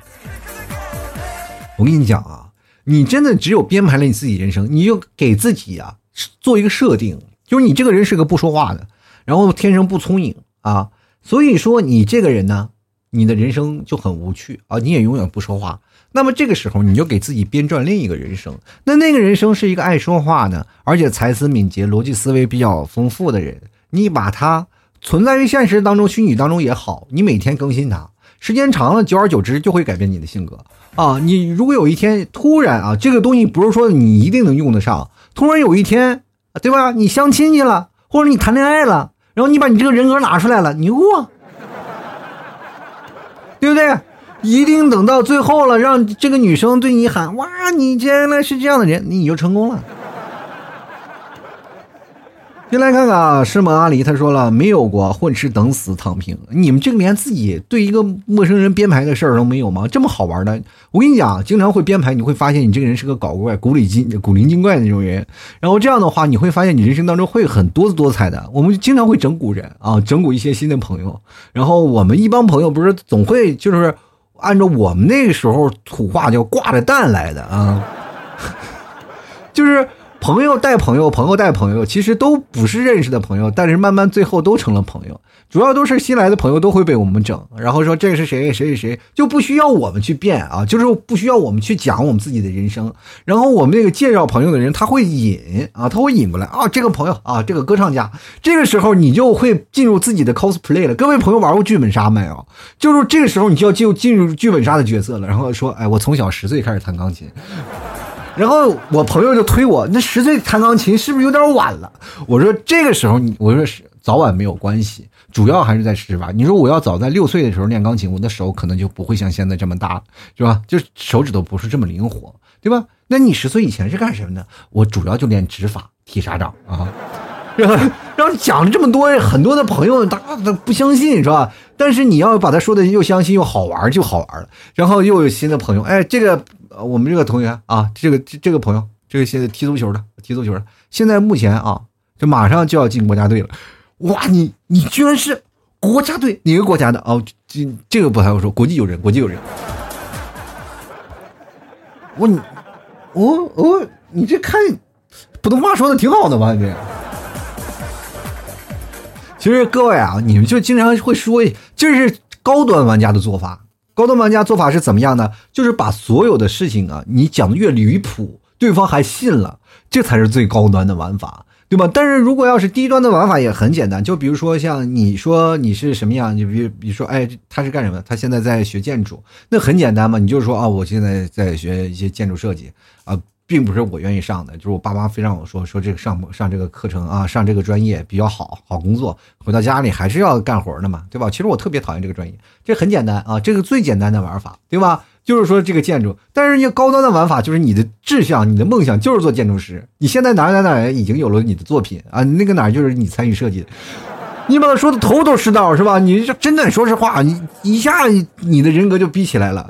我跟你讲啊。你真的只有编排了你自己人生，你就给自己啊做一个设定，就是你这个人是个不说话的，然后天生不聪颖啊，所以说你这个人呢，你的人生就很无趣啊，你也永远不说话。那么这个时候你就给自己编撰另一个人生，那那个人生是一个爱说话的，而且才思敏捷、逻辑思维比较丰富的人，你把他存在于现实当中、虚拟当中也好，你每天更新他，时间长了，久而久之就会改变你的性格。啊，你如果有一天突然啊，这个东西不是说你一定能用得上，突然有一天，对吧？你相亲去了，或者你谈恋爱了，然后你把你这个人格拿出来了，牛啊，对不对？一定等到最后了，让这个女生对你喊哇，你原来是这样的人，你就成功了。先来看看啊，师门阿离他说了，没有过混吃等死躺平，你们这个连自己对一个陌生人编排的事儿都没有吗？这么好玩的，我跟你讲，经常会编排，你会发现你这个人是个搞怪、古里精、古灵精怪的那种人。然后这样的话，你会发现你人生当中会很多姿多彩的。我们经常会整蛊人啊，整蛊一些新的朋友。然后我们一帮朋友不是总会就是按照我们那个时候土话叫挂着蛋来的啊，就是。朋友带朋友，朋友带朋友，其实都不是认识的朋友，但是慢慢最后都成了朋友。主要都是新来的朋友都会被我们整，然后说这个是谁谁谁谁，就不需要我们去变啊，就是不需要我们去讲我们自己的人生。然后我们那个介绍朋友的人他会引啊，他会引过来啊，这个朋友啊，这个歌唱家。这个时候你就会进入自己的 cosplay 了。各位朋友玩过剧本杀没有？就是这个时候你就要进入进入剧本杀的角色了。然后说，哎，我从小十岁开始弹钢琴。然后我朋友就推我，那十岁弹钢琴是不是有点晚了？我说这个时候你，我说是早晚没有关系，主要还是在十八。你说我要早在六岁的时候练钢琴，我的手可能就不会像现在这么大，是吧？就手指头不是这么灵活，对吧？那你十岁以前是干什么的？我主要就练指法、踢沙掌啊。然后然后讲了这么多，很多的朋友他他不相信，是吧？但是你要把他说的又相信又好玩，就好玩了。然后又有新的朋友，哎，这个。呃，我们这个同学啊，这个这这个朋友，这个现在踢足球的，踢足球的，现在目前啊，就马上就要进国家队了。哇，你你居然是国家队哪个国家的？哦，这这个不太好说，国际友人，国际友人。我你我我你这看普通话说的挺好的吧？这。其实各位啊，你们就经常会说，这是高端玩家的做法。高端玩家做法是怎么样呢？就是把所有的事情啊，你讲的越离谱，对方还信了，这才是最高端的玩法，对吧？但是如果要是低端的玩法也很简单，就比如说像你说你是什么样，你比比如说，哎，他是干什么？他现在在学建筑，那很简单嘛，你就说啊，我现在在学一些建筑设计啊。并不是我愿意上的，就是我爸妈非让我说说这个上上这个课程啊，上这个专业比较好，好工作。回到家里还是要干活的嘛，对吧？其实我特别讨厌这个专业，这很简单啊，这个最简单的玩法，对吧？就是说这个建筑，但是要高端的玩法，就是你的志向、你的梦想就是做建筑师。你现在哪哪哪已经有了你的作品啊，那个哪就是你参与设计的。你把他说的头头是道，是吧？你这真的说实话，你一下你的人格就逼起来了。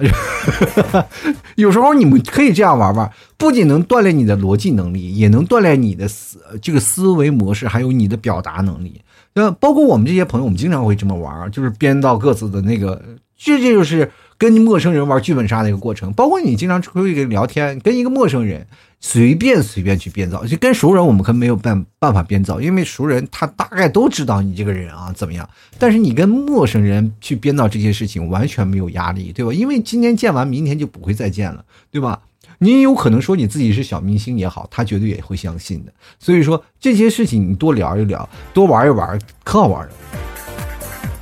有时候你们可以这样玩玩，不仅能锻炼你的逻辑能力，也能锻炼你的思这个思维模式，还有你的表达能力。那包括我们这些朋友，我们经常会这么玩，就是编造各自的那个，这这就是跟陌生人玩剧本杀的一个过程。包括你经常出去跟聊天，跟一个陌生人。随便随便去编造，就跟熟人我们可没有办办法编造，因为熟人他大概都知道你这个人啊怎么样。但是你跟陌生人去编造这些事情完全没有压力，对吧？因为今天见完，明天就不会再见了，对吧？你有可能说你自己是小明星也好，他绝对也会相信的。所以说这些事情你多聊一聊，多玩一玩，可好玩了。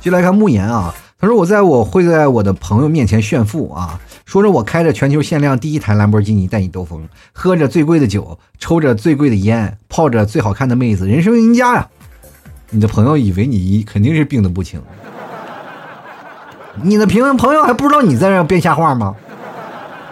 就来看慕言啊，他说我在我会在我的朋友面前炫富啊。说着，我开着全球限量第一台兰博基尼带你兜风，喝着最贵的酒，抽着最贵的烟，泡着最好看的妹子，人生赢家呀！你的朋友以为你肯定是病得不轻，你的平朋友还不知道你在这编瞎话吗？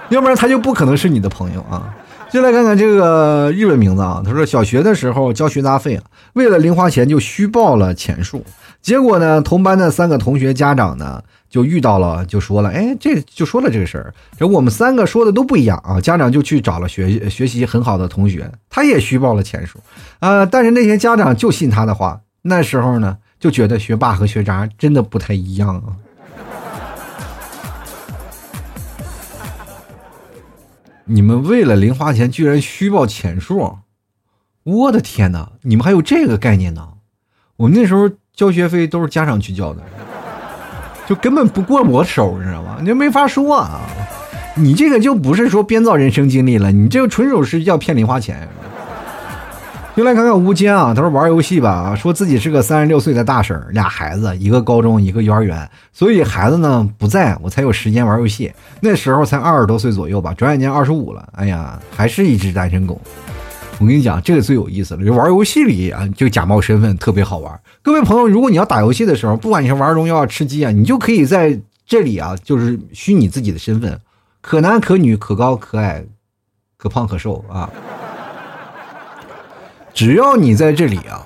要不然他就不可能是你的朋友啊！就来看看这个日本名字啊，他说小学的时候交学杂费啊，为了零花钱就虚报了钱数，结果呢，同班的三个同学家长呢。就遇到了，就说了，哎，这就说了这个事儿。这我们三个说的都不一样啊。家长就去找了学学习很好的同学，他也虚报了钱数，啊，但是那些家长就信他的话。那时候呢，就觉得学霸和学渣真的不太一样啊。你们为了零花钱居然虚报钱数，我的天哪！你们还有这个概念呢？我们那时候交学费都是家长去交的。就根本不过我手，你知道吗？你就没法说啊！你这个就不是说编造人生经历了，你这个纯属是要骗零花钱。就来看看吴坚啊，他说玩游戏吧，说自己是个三十六岁的大婶，俩孩子，一个高中，一个幼儿园，所以孩子呢不在我才有时间玩游戏。那时候才二十多岁左右吧，转眼间二十五了，哎呀，还是一只单身狗。我跟你讲，这个最有意思了，就玩游戏里啊，就假冒身份特别好玩。各位朋友，如果你要打游戏的时候，不管你是玩荣耀、吃鸡啊，你就可以在这里啊，就是虚拟自己的身份，可男可女，可高可矮，可胖可瘦啊。只要你在这里啊，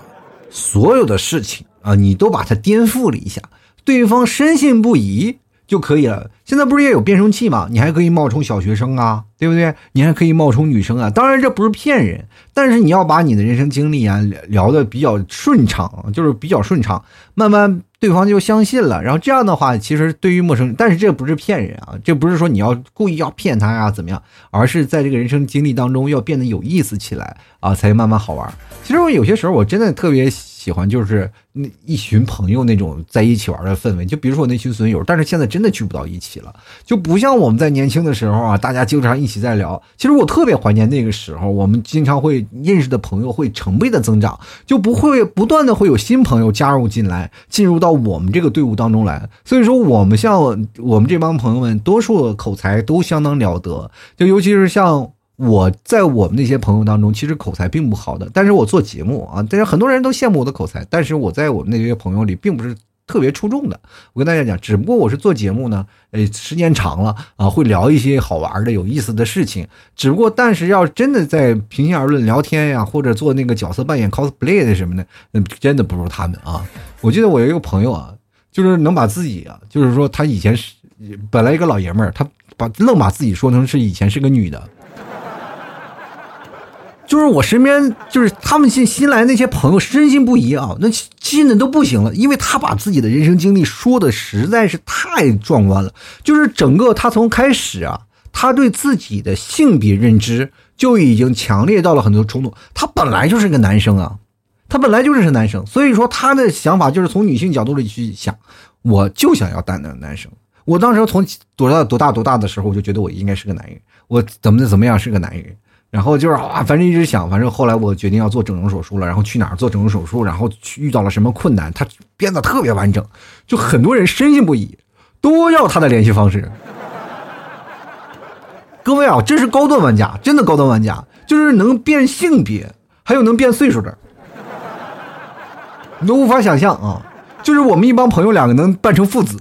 所有的事情啊，你都把它颠覆了一下，对方深信不疑就可以了。现在不是也有变声器吗？你还可以冒充小学生啊，对不对？你还可以冒充女生啊。当然这不是骗人，但是你要把你的人生经历啊聊的比较顺畅，就是比较顺畅，慢慢对方就相信了。然后这样的话，其实对于陌生人，但是这不是骗人啊，这不是说你要故意要骗他呀怎么样，而是在这个人生经历当中要变得有意思起来啊，才慢慢好玩。其实我有些时候我真的特别。喜欢就是那一群朋友那种在一起玩的氛围，就比如说我那群损友，但是现在真的聚不到一起了，就不像我们在年轻的时候啊，大家经常一起在聊。其实我特别怀念那个时候，我们经常会认识的朋友会成倍的增长，就不会不断的会有新朋友加入进来，进入到我们这个队伍当中来。所以说，我们像我们这帮朋友们，多数口才都相当了得，就尤其是像。我在我们那些朋友当中，其实口才并不好的，但是我做节目啊，但是很多人都羡慕我的口才，但是我在我们那些朋友里并不是特别出众的。我跟大家讲，只不过我是做节目呢，呃，时间长了啊，会聊一些好玩的、有意思的事情。只不过，但是要真的在平心而论聊天呀，或者做那个角色扮演 cosplay 的什么的，那真的不如他们啊。我记得我有一个朋友啊，就是能把自己啊，就是说他以前是本来一个老爷们儿，他把愣把自己说成是以前是个女的。就是我身边，就是他们新新来那些朋友，深信不疑啊，那信的都不行了，因为他把自己的人生经历说的实在是太壮观了。就是整个他从开始啊，他对自己的性别认知就已经强烈到了很多冲突。他本来就是个男生啊，他本来就是个男生，所以说他的想法就是从女性角度里去想，我就想要当男男生。我当时从多大多大多大的时候，我就觉得我应该是个男人，我怎么怎么样是个男人。然后就是啊，反正一直想，反正后来我决定要做整容手术了，然后去哪儿做整容手术，然后遇到了什么困难，他编的特别完整，就很多人深信不疑，都要他的联系方式。各位啊，这是高端玩家，真的高端玩家，就是能变性别，还有能变岁数的，你都无法想象啊！就是我们一帮朋友两个能扮成父子，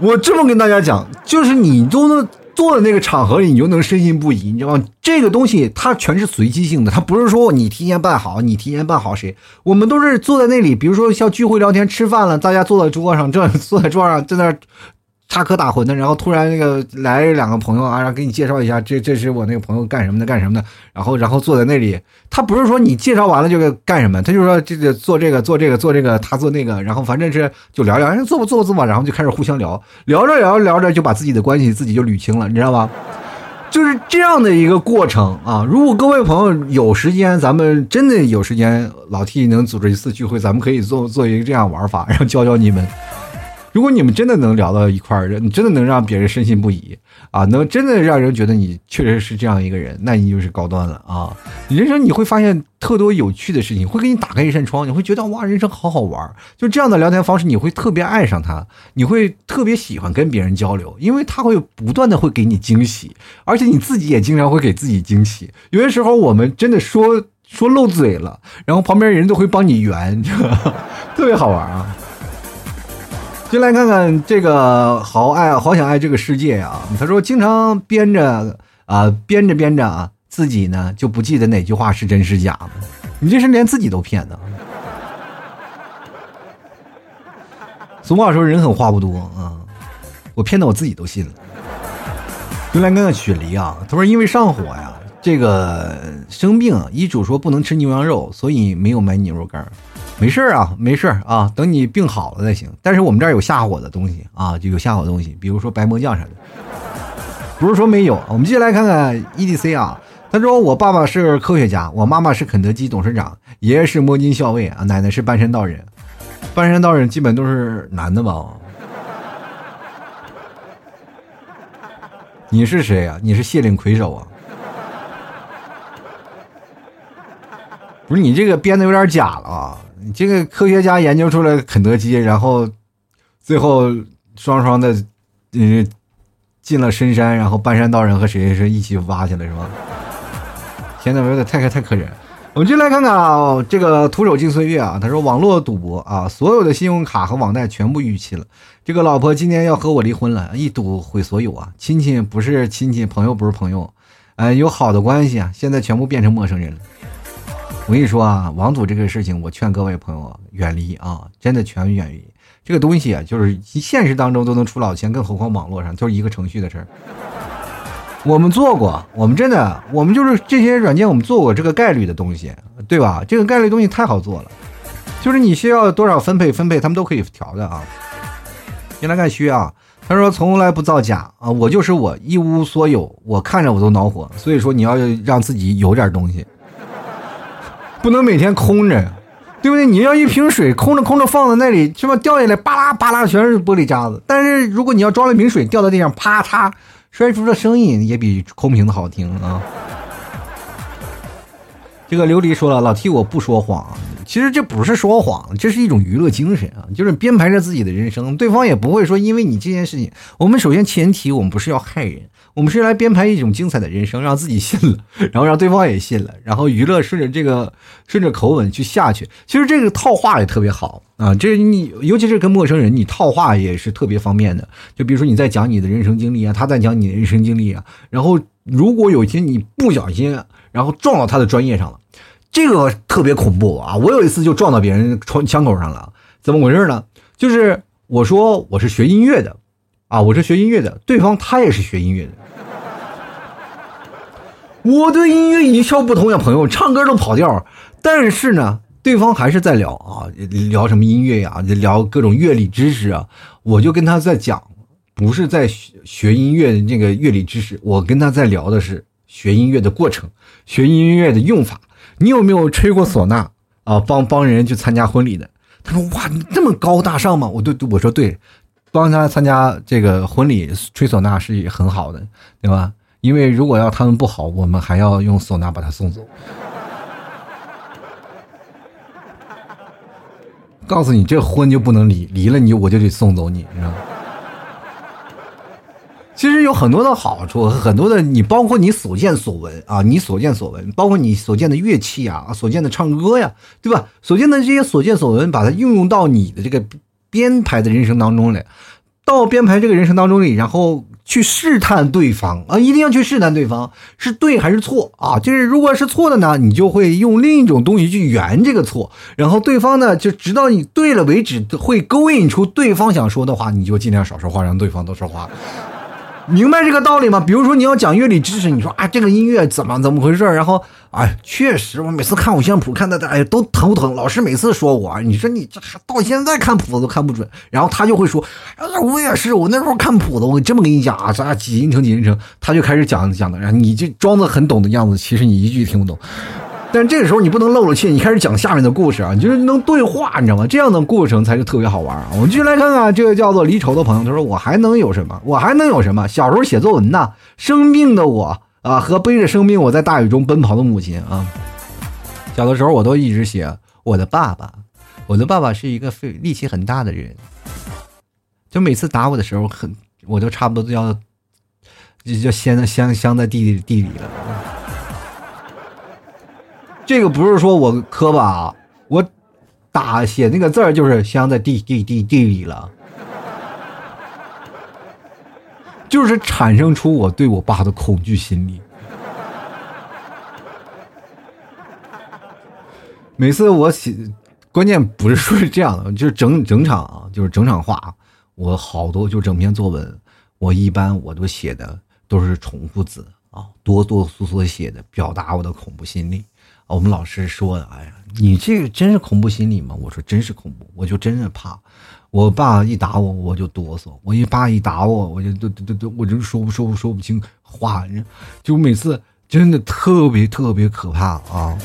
我这么跟大家讲，就是你都能。坐在那个场合里，你就能深信不疑，你知道吗？这个东西它全是随机性的，它不是说你提前办好，你提前办好谁，我们都是坐在那里，比如说像聚会聊天、吃饭了，大家坐在桌上，正坐在桌上在那。插科打诨的，然后突然那个来两个朋友啊，然后给你介绍一下，这这是我那个朋友干什么的，干什么的，然后然后坐在那里，他不是说你介绍完了就干什么，他就说这个做这个做这个做这个，他做那个，然后反正是就聊聊，哎，做吧做吧做吧，然后就开始互相聊，聊着聊着聊着就把自己的关系自己就捋清了，你知道吧？就是这样的一个过程啊。如果各位朋友有时间，咱们真的有时间，老 T 能组织一次聚会，咱们可以做做一个这样玩法，然后教教你们。如果你们真的能聊到一块儿，你真的能让别人深信不疑啊，能真的让人觉得你确实是这样一个人，那你就是高端了啊！人生你会发现特多有趣的事情，会给你打开一扇窗，你会觉得哇，人生好好玩。就这样的聊天方式，你会特别爱上他，你会特别喜欢跟别人交流，因为他会不断的会给你惊喜，而且你自己也经常会给自己惊喜。有些时候我们真的说说漏嘴了，然后旁边人都会帮你圆，特别好玩啊！就来看看这个好爱好想爱这个世界啊！他说经常编着啊编着编着啊，自己呢就不记得哪句话是真是假了。你这是连自己都骗的。俗话说人狠话不多啊，我骗的我自己都信了。就来看看雪梨啊，他说因为上火呀，这个生病，医嘱说不能吃牛羊肉，所以没有买牛肉干。没事啊，没事啊，等你病好了再行。但是我们这儿有下火的东西啊，就有下火的东西，比如说白魔酱啥的。不是说没有，我们接下来看看 EDC 啊。他说我爸爸是科学家，我妈妈是肯德基董事长，爷爷是摸金校尉啊，奶奶是半山道人。半山道人基本都是男的吧？你是谁呀？你是谢领魁首啊？不是你这个编的有点假了啊！你这个科学家研究出来肯德基，然后最后双双的嗯进了深山，然后半山道人和谁是一起挖去了是吗？天呐，有点太太可怜。我们就来看看啊，这个徒手进岁月啊，他说网络赌博啊，所有的信用卡和网贷全部逾期了。这个老婆今年要和我离婚了，一赌毁所有啊！亲戚不是亲戚，朋友不是朋友，呃，有好的关系啊，现在全部变成陌生人了。我跟你说啊，网赌这个事情，我劝各位朋友远离啊，真的全远离。这个东西啊，就是现实当中都能出老千，更何况网络上，就是一个程序的事儿。我们做过，我们真的，我们就是这些软件，我们做过这个概率的东西，对吧？这个概率东西太好做了，就是你需要多少分配，分配他们都可以调的啊。先来看虚啊。他说：“从来不造假啊，我就是我，一无所有，我看着我都恼火。所以说，你要让自己有点东西，不能每天空着，对不对？你要一瓶水空着空着放在那里，是吧？掉下来，巴拉巴拉全是玻璃渣子。但是如果你要装了瓶水，掉到地上，啪嚓摔出的声音也比空瓶子好听啊。”这个琉璃说了：“老 T，我不说谎。”其实这不是说谎，这是一种娱乐精神啊，就是编排着自己的人生，对方也不会说因为你这件事情。我们首先前提，我们不是要害人，我们是来编排一种精彩的人生，让自己信了，然后让对方也信了，然后娱乐顺着这个顺着口吻去下去。其实这个套话也特别好啊，这你尤其是跟陌生人，你套话也是特别方便的。就比如说你在讲你的人生经历啊，他在讲你的人生经历啊，然后如果有一天你不小心，然后撞到他的专业上了。这个特别恐怖啊！我有一次就撞到别人窗枪口上了，怎么回事呢？就是我说我是学音乐的，啊，我是学音乐的，对方他也是学音乐的。我对音乐一窍不通呀，朋友，唱歌都跑调，但是呢，对方还是在聊啊，聊什么音乐呀，聊各种乐理知识啊。我就跟他在讲，不是在学学音乐的那个乐理知识，我跟他在聊的是学音乐的过程，学音乐的用法。你有没有吹过唢呐啊？帮帮人去参加婚礼的？他说：“哇，你这么高大上吗？”我对我说：“对，帮他参加这个婚礼吹唢呐是很好的，对吧？因为如果要他们不好，我们还要用唢呐把他送走。”告诉你，这婚就不能离，离了你我就得送走你，你知道吗？其实有很多的好处，很多的你包括你所见所闻啊，你所见所闻，包括你所见的乐器啊，所见的唱歌呀，对吧？所见的这些所见所闻，把它应用到你的这个编排的人生当中来，到编排这个人生当中里，然后去试探对方啊，一定要去试探对方是对还是错啊。就是如果是错的呢，你就会用另一种东西去圆这个错，然后对方呢就直到你对了为止，会勾引出对方想说的话，你就尽量少说话，让对方多说话。明白这个道理吗？比如说你要讲乐理知识，你说啊这个音乐怎么怎么回事？然后哎，确实我每次看五线谱看的哎都头疼。老师每次说我，你说你这到现在看谱子都看不准。然后他就会说，哎呀我也是，我那时候看谱子，我这么跟你讲啊，咱俩几音程几音程，他就开始讲讲的，然后你就装的很懂的样子，其实你一句听不懂。但这个时候你不能漏了气，你开始讲下面的故事啊，你就是能对话，你知道吗？这样的过程才是特别好玩啊！我们继续来看看这个叫做离愁的朋友，他说：“我还能有什么？我还能有什么？小时候写作文呢，生病的我啊，和背着生病我在大雨中奔跑的母亲啊。小的时候我都一直写我的爸爸，我的爸爸是一个费力气很大的人，就每次打我的时候，很我都差不多都要就就先在镶镶在地地里了。”这个不是说我磕巴，我打写那个字儿就是镶在地地地地里了，就是产生出我对我爸的恐惧心理。每次我写，关键不是说是这样的，就是整整场啊，就是整场话，我好多就整篇作文，我一般我都写的都是重复字啊，哆哆嗦嗦写的，表达我的恐怖心理。我们老师说的，哎呀，你这个真是恐怖心理吗？我说真是恐怖，我就真是怕。我爸一打我，我就哆嗦；我一爸一打我，我就都都都，我就说不说不说不清话，就每次真的特别特别可怕啊！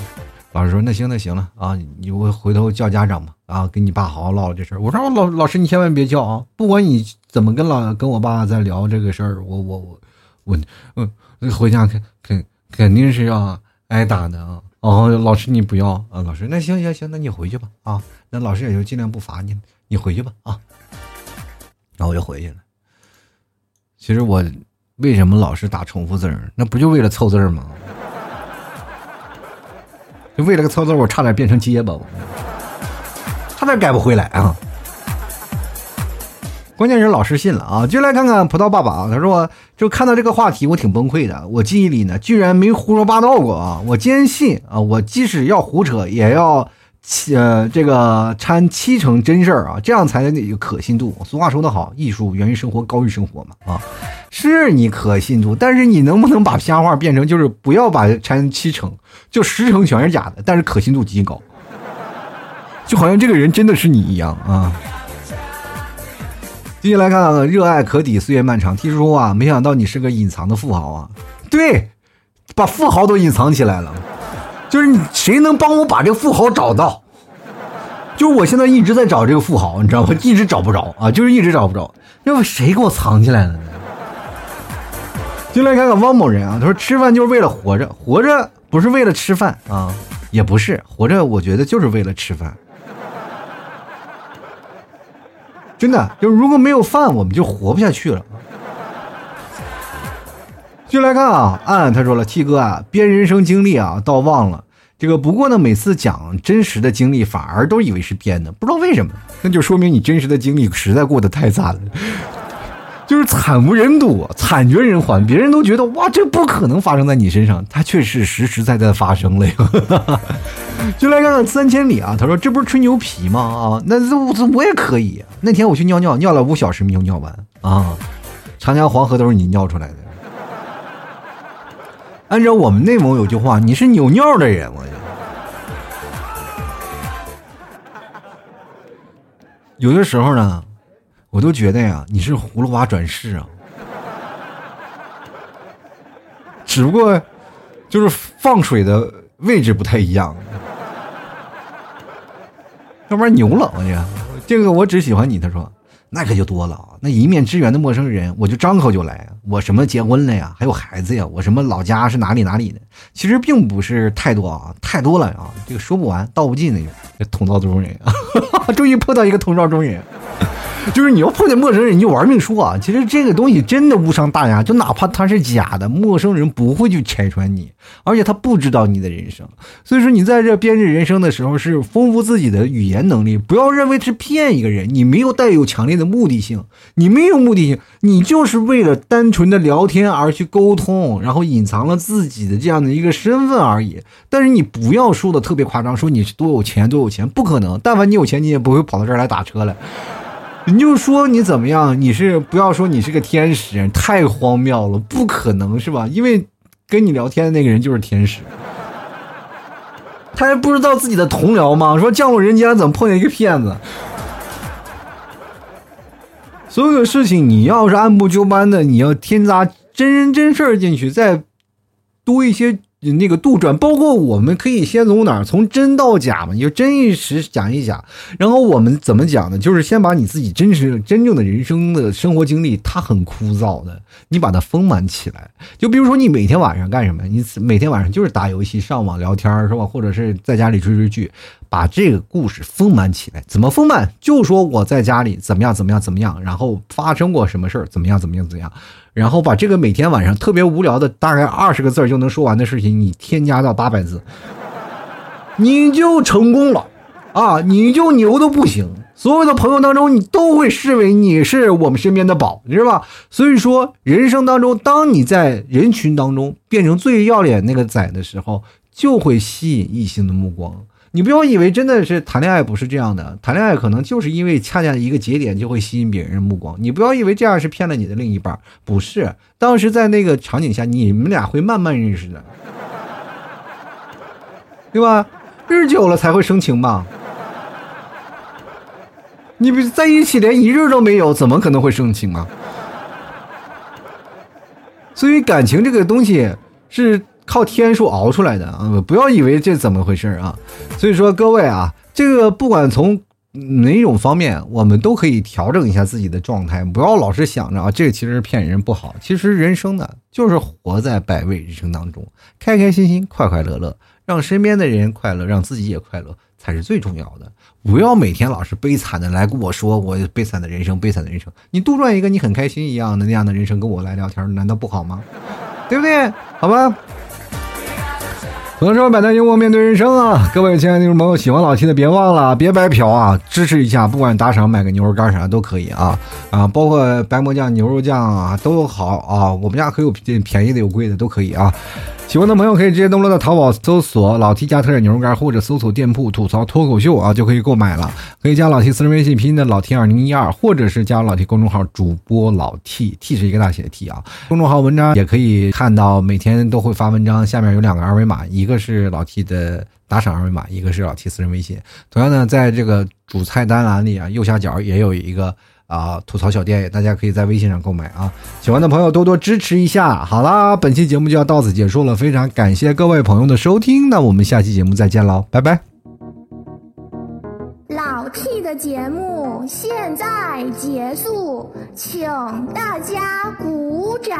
老师说那行那行了啊，你我回头叫家长吧啊，跟你爸好好唠唠这事儿。我说老老师你千万别叫啊，不管你怎么跟老跟我爸在聊这个事儿，我我我我嗯，回家肯肯肯定是要挨打的啊。哦，老师你不要啊！老师，那行行行，那你回去吧啊！那老师也就尽量不罚你，你回去吧啊！然后我就回去了。其实我为什么老是打重复字儿？那不就为了凑字儿吗？就为了个凑字儿，我差点变成结巴，差点改不回来啊！关键是老师信了啊！就来看看葡萄爸爸啊，他说就看到这个话题我挺崩溃的，我记忆里呢居然没胡说八道过啊！我坚信啊，我即使要胡扯也要七呃这个掺七成真事儿啊，这样才能有可信度。俗话说得好，艺术源于生活，高于生活嘛啊！是你可信度，但是你能不能把瞎话变成就是不要把掺七成，就十成全是假的，但是可信度极高，就好像这个人真的是你一样啊！接下来看，热爱可抵岁月漫长。听说啊，没想到你是个隐藏的富豪啊！对，把富豪都隐藏起来了。就是你，谁能帮我把这个富豪找到？就是我现在一直在找这个富豪，你知道吗？一直找不着啊，就是一直找不着。要不谁给我藏起来了呢？进来看看汪某人啊，他说吃饭就是为了活着，活着不是为了吃饭啊，也不是活着，我觉得就是为了吃饭。真的，就如果没有饭，我们就活不下去了。就来看啊，暗他说了，T 哥啊，编人生经历啊，倒忘了这个。不过呢，每次讲真实的经历，反而都以为是编的，不知道为什么。那就说明你真实的经历实在过得太惨了。就是惨无人睹，惨绝人寰，别人都觉得哇，这不可能发生在你身上，它却是实实在在发生了呀。就来看看三千里啊，他说这不是吹牛皮吗？啊，那这这我也可以。那天我去尿尿，尿了五小时没有尿完啊，长江黄河都是你尿出来的。按照我们内蒙有句话，你是扭尿的人，我就。有的时候呢。我都觉得呀，你是葫芦娃转世啊，只不过就是放水的位置不太一样。要不然牛了，我去，这个我只喜欢你。他说，那可就多了啊，那一面之缘的陌生人，我就张口就来。我什么结婚了呀，还有孩子呀，我什么老家是哪里哪里的，其实并不是太多啊，太多了啊，这个说不完道不尽那种。同道中人啊，终于碰到一个同道中人。就是你要碰见陌生人，你就玩命说啊！其实这个东西真的无伤大雅，就哪怕他是假的，陌生人不会去拆穿你，而且他不知道你的人生。所以说，你在这编织人生的时候，是丰富自己的语言能力。不要认为是骗一个人，你没有带有强烈的目的性，你没有目的性，你就是为了单纯的聊天而去沟通，然后隐藏了自己的这样的一个身份而已。但是你不要说的特别夸张，说你是多有钱多有钱，不可能。但凡你有钱，你也不会跑到这儿来打车来。你就说你怎么样？你是不要说你是个天使，太荒谬了，不可能是吧？因为跟你聊天的那个人就是天使，他还不知道自己的同僚吗？说降落人间怎么碰见一个骗子？所有的事情你要是按部就班的，你要添加真人真事儿进去，再多一些。那个杜撰，包括我们可以先从哪儿，从真到假嘛，就真实讲一讲，然后我们怎么讲呢？就是先把你自己真实、真正的人生的生活经历，它很枯燥的，你把它丰满起来。就比如说你每天晚上干什么？你每天晚上就是打游戏、上网聊天，是吧？或者是在家里追追剧，把这个故事丰满起来。怎么丰满？就说我在家里怎么样，怎么样，怎么样，然后发生过什么事儿，怎么样，怎么样，怎么样。然后把这个每天晚上特别无聊的大概二十个字就能说完的事情，你添加到八百字，你就成功了，啊，你就牛的不行。所有的朋友当中，你都会视为你是我们身边的宝，你知道吧？所以说，人生当中，当你在人群当中变成最要脸那个仔的时候，就会吸引异性的目光。你不要以为真的是谈恋爱不是这样的，谈恋爱可能就是因为恰恰一个节点就会吸引别人的目光。你不要以为这样是骗了你的另一半，不是。当时在那个场景下，你们俩会慢慢认识的，对吧？日久了才会生情嘛。你不在一起连一日都没有，怎么可能会生情啊？所以感情这个东西是。靠天数熬出来的啊！不要以为这怎么回事啊！所以说各位啊，这个不管从哪种方面，我们都可以调整一下自己的状态，不要老是想着啊，这个其实是骗人不好。其实人生呢，就是活在百味人生当中，开开心心，快快乐乐，让身边的人快乐，让自己也快乐，才是最重要的。不要每天老是悲惨的来跟我说我悲惨的人生，悲惨的人生。你杜撰一个你很开心一样的那样的人生跟我来聊天，难道不好吗？对不对？好吧。有的时候摆摊幽默面对人生啊！各位亲爱的听众朋友，喜欢老 T 的别忘了别白嫖啊，支持一下，不管打赏买个牛肉干啥都可以啊啊，包括白馍酱、牛肉酱啊都好啊，我们家可有便宜的有贵的都可以啊。喜欢的朋友可以直接登录到淘宝搜索“老 T 家特产牛肉干”或者搜索店铺“吐槽脱口秀”啊，就可以购买了。可以加老 T 私人微信拼音的老 T 二零一二，或者是加老 T 公众号主播老 T，T 是一个大写的 T 啊。公众号文章也可以看到，每天都会发文章，下面有两个二维码，一个一个是老 T 的打赏二维码，一个是老 T 私人微信。同样呢，在这个主菜单栏里啊，右下角也有一个。啊，吐槽小店，大家可以在微信上购买啊！喜欢的朋友多多支持一下。好啦，本期节目就要到此结束了，非常感谢各位朋友的收听，那我们下期节目再见喽，拜拜。老 T 的节目现在结束，请大家鼓掌。